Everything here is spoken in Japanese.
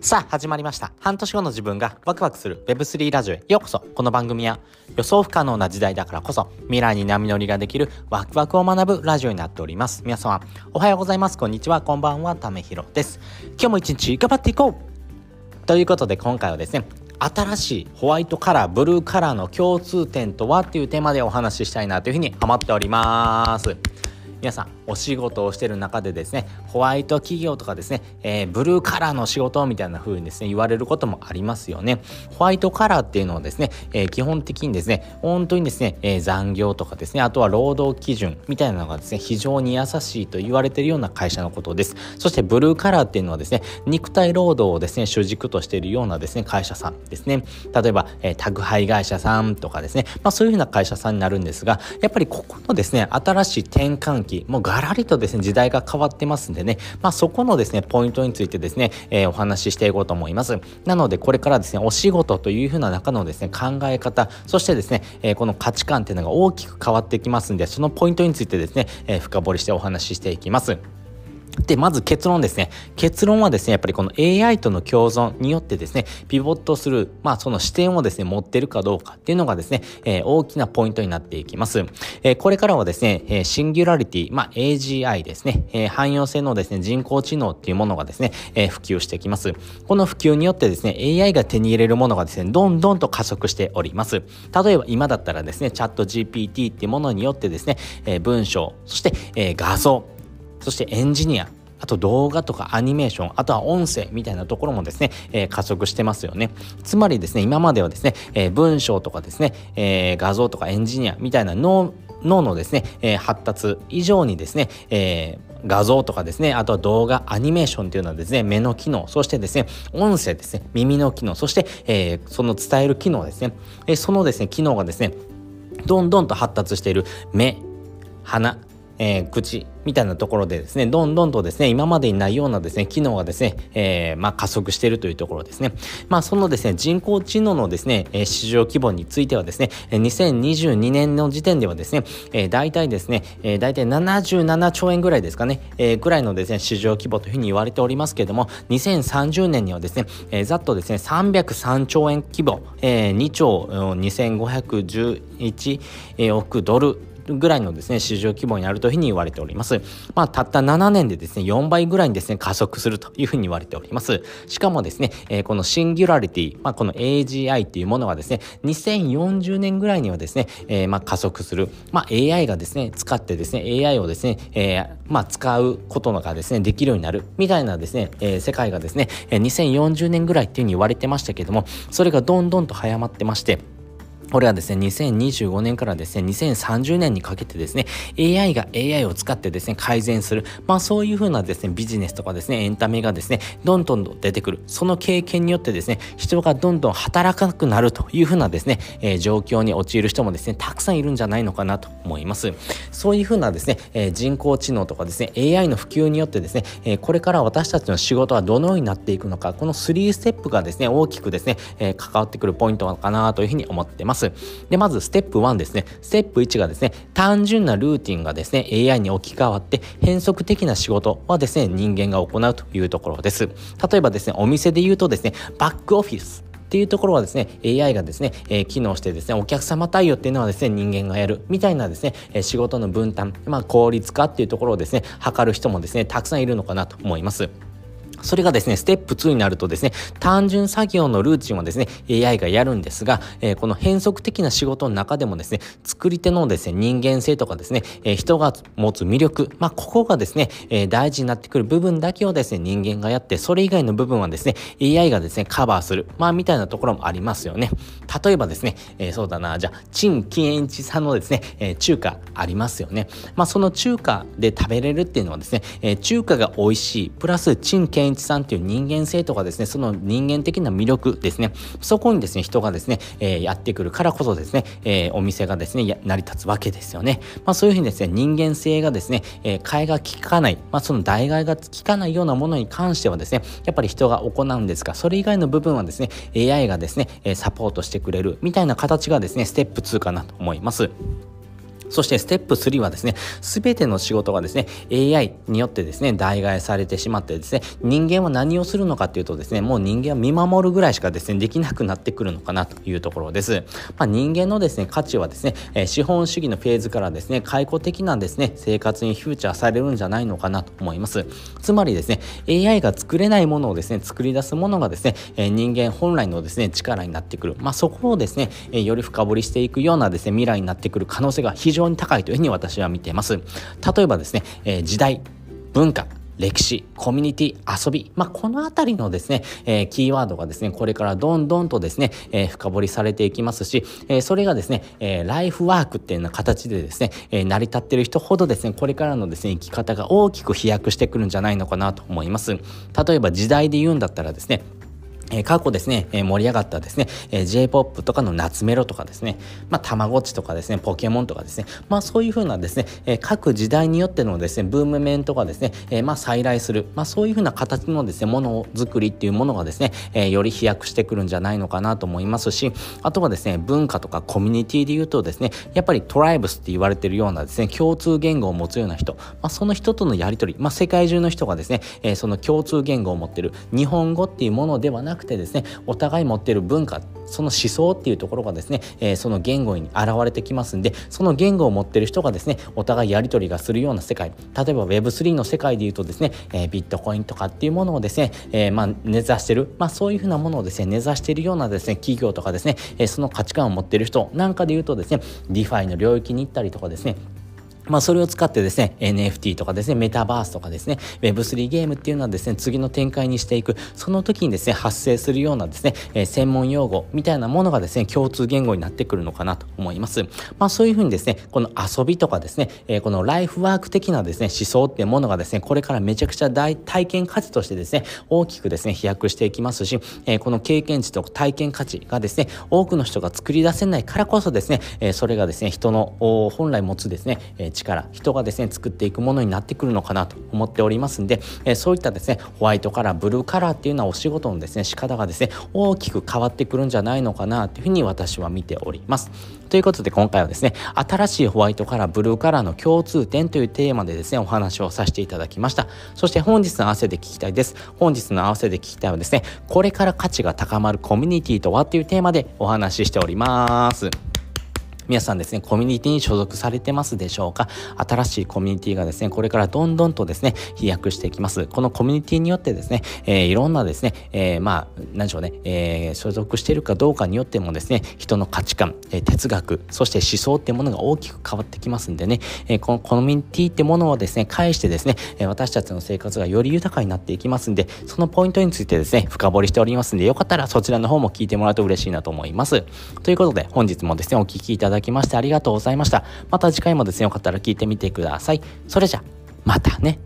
さあ始まりました。半年後の自分がワクワクする Web3 ラジオへようこそ。この番組は予想不可能な時代だからこそ未来に波乗りができるワクワクを学ぶラジオになっております。皆様おはようございます。こんにちは。こんばんはためひろです。今日も一日頑張っていこう。ということで今回はですね新しいホワイトカラーブルーカラーの共通点とはっていうテーマでお話ししたいなというふうに思っております。皆さんお仕事をしてる中でですねホワイト企業とかですね、えー、ブルーカラーの仕事みたいな風にですね言われることもありますよね。ホワイトカラーっていうのはですね、えー、基本的にですね本当にですね、えー、残業とかですねあとは労働基準みたいなのがですね非常に優しいと言われてるような会社のことです。そしてブルーカラーっていうのはですね肉体労働をですね主軸としているようなですね会社さんですね。例えば、え宅配会社さんとかですねまあそういうふうな会社さんになるんですがやっぱりここのですね新しい転換時もうガラリとですね時代が変わってますんでね。まあそこのですねポイントについてですね、えー、お話ししていこうと思います。なのでこれからですねお仕事というふうな中のですね考え方そしてですね、えー、この価値観っていうのが大きく変わってきますんでそのポイントについてですね、えー、深掘りしてお話ししていきます。で、まず結論ですね。結論はですね、やっぱりこの AI との共存によってですね、ピボットする、まあその視点をですね、持ってるかどうかっていうのがですね、えー、大きなポイントになっていきます。えー、これからはですね、えー、シンギュラリティ、まあ AGI ですね、え、汎用性のですね、人工知能っていうものがですね、え、普及してきます。この普及によってですね、AI が手に入れるものがですね、どんどんと加速しております。例えば今だったらですね、チャット GPT っていうものによってですね、え、文章、そして、え、画像、そしてエンジニア、あと動画とかアニメーション、あとは音声みたいなところもですね、えー、加速してますよね。つまりですね、今まではですね、えー、文章とかですね、えー、画像とかエンジニアみたいな脳脳のですね、え発達以上にですね、え画像とかですね、あとは動画、アニメーションというのはですね、目の機能、そしてですね、音声ですね、耳の機能、そして、えその伝える機能ですね、えそのですね、機能がですね、どんどんと発達している目、鼻、えー、口みたいなところでですね、どんどんとですね、今までにないようなですね、機能がですね、えー、まあ、加速しているというところですね。まあ、そのですね、人工知能のですね、市場規模についてはですね、2022年の時点ではですね、えー、大体ですね、えー、大体77兆円ぐらいですかね、えー、ぐらいのですね、市場規模というふうに言われておりますけれども、2030年にはですね、えー、ざっとですね、303兆円規模、えー、2兆2511億ドルぐらいのですね、市場規模になるというふうに言われております。まあ、たった7年でですね、4倍ぐらいにですね、加速するというふうに言われております。しかもですね、えー、このシンギュラリティ、まあ、この AGI っていうものがですね、2040年ぐらいにはですね、えー、まあ、加速する、まあ、AI がですね、使ってですね、AI をですね、えー、まあ、使うことがですね、できるようになる、みたいなですね、えー、世界がですね、2040年ぐらいっていうふうに言われてましたけども、それがどんどんと早まってまして、これはですね、2025年からですね、2030年にかけてですね、AI が AI を使ってですね、改善する。まあそういうふうなですね、ビジネスとかですね、エンタメがですね、どんどんと出てくる。その経験によってですね、人がどんどん働かなくなるというふうなですね、えー、状況に陥る人もですね、たくさんいるんじゃないのかなと思います。そういうふうなですね、えー、人工知能とかですね、AI の普及によってですね、えー、これから私たちの仕事はどのようになっていくのか、この3ステップがですね、大きくですね、え関わってくるポイントかなというふうに思ってます。ます。で、まずステップ1ですね。ステップ1がですね、単純なルーティンがですね、AI に置き換わって変則的な仕事はですね、人間が行うというところです。例えばですね、お店で言うとですね、バックオフィスっていうところはですね、AI がですね、えー、機能してですね、お客様対応っていうのはですね、人間がやるみたいなですね、えー、仕事の分担、まあ効率化っていうところをですね、測る人もですね、たくさんいるのかなと思います。それがですね、ステップ2になるとですね、単純作業のルーチンはですね、AI がやるんですが、えー、この変則的な仕事の中でもですね、作り手のですね、人間性とかですね、えー、人が持つ魅力、まあ、ここがですね、えー、大事になってくる部分だけをですね、人間がやって、それ以外の部分はですね、AI がですね、カバーする、まあ、みたいなところもありますよね。例えばですね、え、そうだな、じゃあ、陳金一さんのですね、え、中華ありますよね。まあ、その中華で食べれるっていうのはですね、え、中華が美味しい、プラス陳健一さんっていう人間性とかですね、その人間的な魅力ですね、そこにですね、人がですね、えー、やってくるからこそですね、えー、お店がですね、成り立つわけですよね。まあそういうふうにですね、人間性がですね、えー、替えが利かない、まあその代替えが利かないようなものに関してはですね、やっぱり人が行うんですが、それ以外の部分はですね、AI がですね、サポートしてくれるみたいな形がですね、ステップ2かなと思います。そしてステップ3はですね、すべての仕事がですね、AI によってですね、代替されてしまってですね、人間は何をするのかっていうとですね、もう人間は見守るぐらいしかですね、できなくなってくるのかなというところです。まあ、人間のですね、価値はですね、資本主義のフェーズからですね、解雇的なですね、生活にフューチャーされるんじゃないのかなと思います。つまりですね、AI が作れないものをですね、作り出すものがですね、人間本来のですね、力になってくる。まあ、そこをですね、より深掘りしていくようなですね、未来になってくる可能性が非常常に高いというふうに私は見ています。例えばですね、えー、時代、文化、歴史、コミュニティ、遊び、まあ、このあたりのですね、えー、キーワードがですね、これからどんどんとですね、えー、深掘りされていきますし、えー、それがですね、えライフワークっていうような形でですね、え成り立ってる人ほどですね、これからのですね、生き方が大きく飛躍してくるんじゃないのかなと思います。例えば時代で言うんだったらですね、え、過去ですね、え、盛り上がったですね、え、J-POP とかの夏メロとかですね、まあ、たまごっちとかですね、ポケモンとかですね、まあ、そういうふうなですね、え、各時代によってのですね、ブームメントがですね、え、まあ、再来する、まあ、そういうふうな形のですね、ものづくりっていうものがですね、え、より飛躍してくるんじゃないのかなと思いますし、あとはですね、文化とかコミュニティで言うとですね、やっぱりトライブスって言われてるようなですね、共通言語を持つような人、まあ、その人とのやりとり、まあ、世界中の人がですね、え、その共通言語を持ってる日本語っていうものではなくくてですねお、互い持ってる文化その思想っていうところがですね、えー、その言語に現れてきますんでその言語を持ってる人がですねお互いやり取りがするような世界例えば Web3 の世界でいうとですね、えー、ビットコインとかっていうものをですね、えー、まあ根ざしてる、まあ、そういうふうなものをですね根ざしているようなですね企業とかですね、え、その価値観を持ってる人なんかでいうとですね DeFi の領域に行ったりとかですねまあ、それを使ってですね、NFT とかですね、メタバースとかですね、Web3 ゲームっていうのはですね、次の展開にしていく、その時にですね、発生するようなですね、えー、専門用語みたいなものがですね、共通言語になってくるのかなと思います。まあ、そういうふうにですね、この遊びとかですね、えー、このライフワーク的なですね、思想っていうものがですね、これからめちゃくちゃ大体験価値としてですね、大きくですね、飛躍していきますし、えー、この経験値と体験価値がですね、多くの人が作り出せないからこそですね、え、それがですね、人の本来持つですね、えー、力、人がですね作っていくものになってくるのかなと思っておりますんで、えそういったですねホワイトカラーブルーカラーっていうのはお仕事のですね仕方がですね大きく変わってくるんじゃないのかなというふうに私は見ております。ということで今回はですね新しいホワイトカラーブルーカラーの共通点というテーマでですねお話をさせていただきました。そして本日の合わせで聞きたいです。本日の合わせで聞きたいはですねこれから価値が高まるコミュニティとはというテーマでお話ししております。皆さんですね、コミュニティに所属されてますでしょうか？新しいコミュニティがですね、これからどんどんとですね、飛躍していきます。このコミュニティによってですね、えー、いろんなですね、えー、まあ、何でしょうね、えー、所属しているかどうかによってもですね、人の価値観、え哲学、そして思想ってものが大きく変わってきますんでね、えこのコミュニティってものをですね、介してですね、私たちの生活がより豊かになっていきますんで、そのポイントについてですね、深掘りしておりますんで、よかったらそちらの方も聞いてもらうと嬉しいなと思います。ということで、本日もですね、お聴きいただきだきましてありがとうございました。また次回もですね、よかったら聞いてみてください。それじゃ、またね。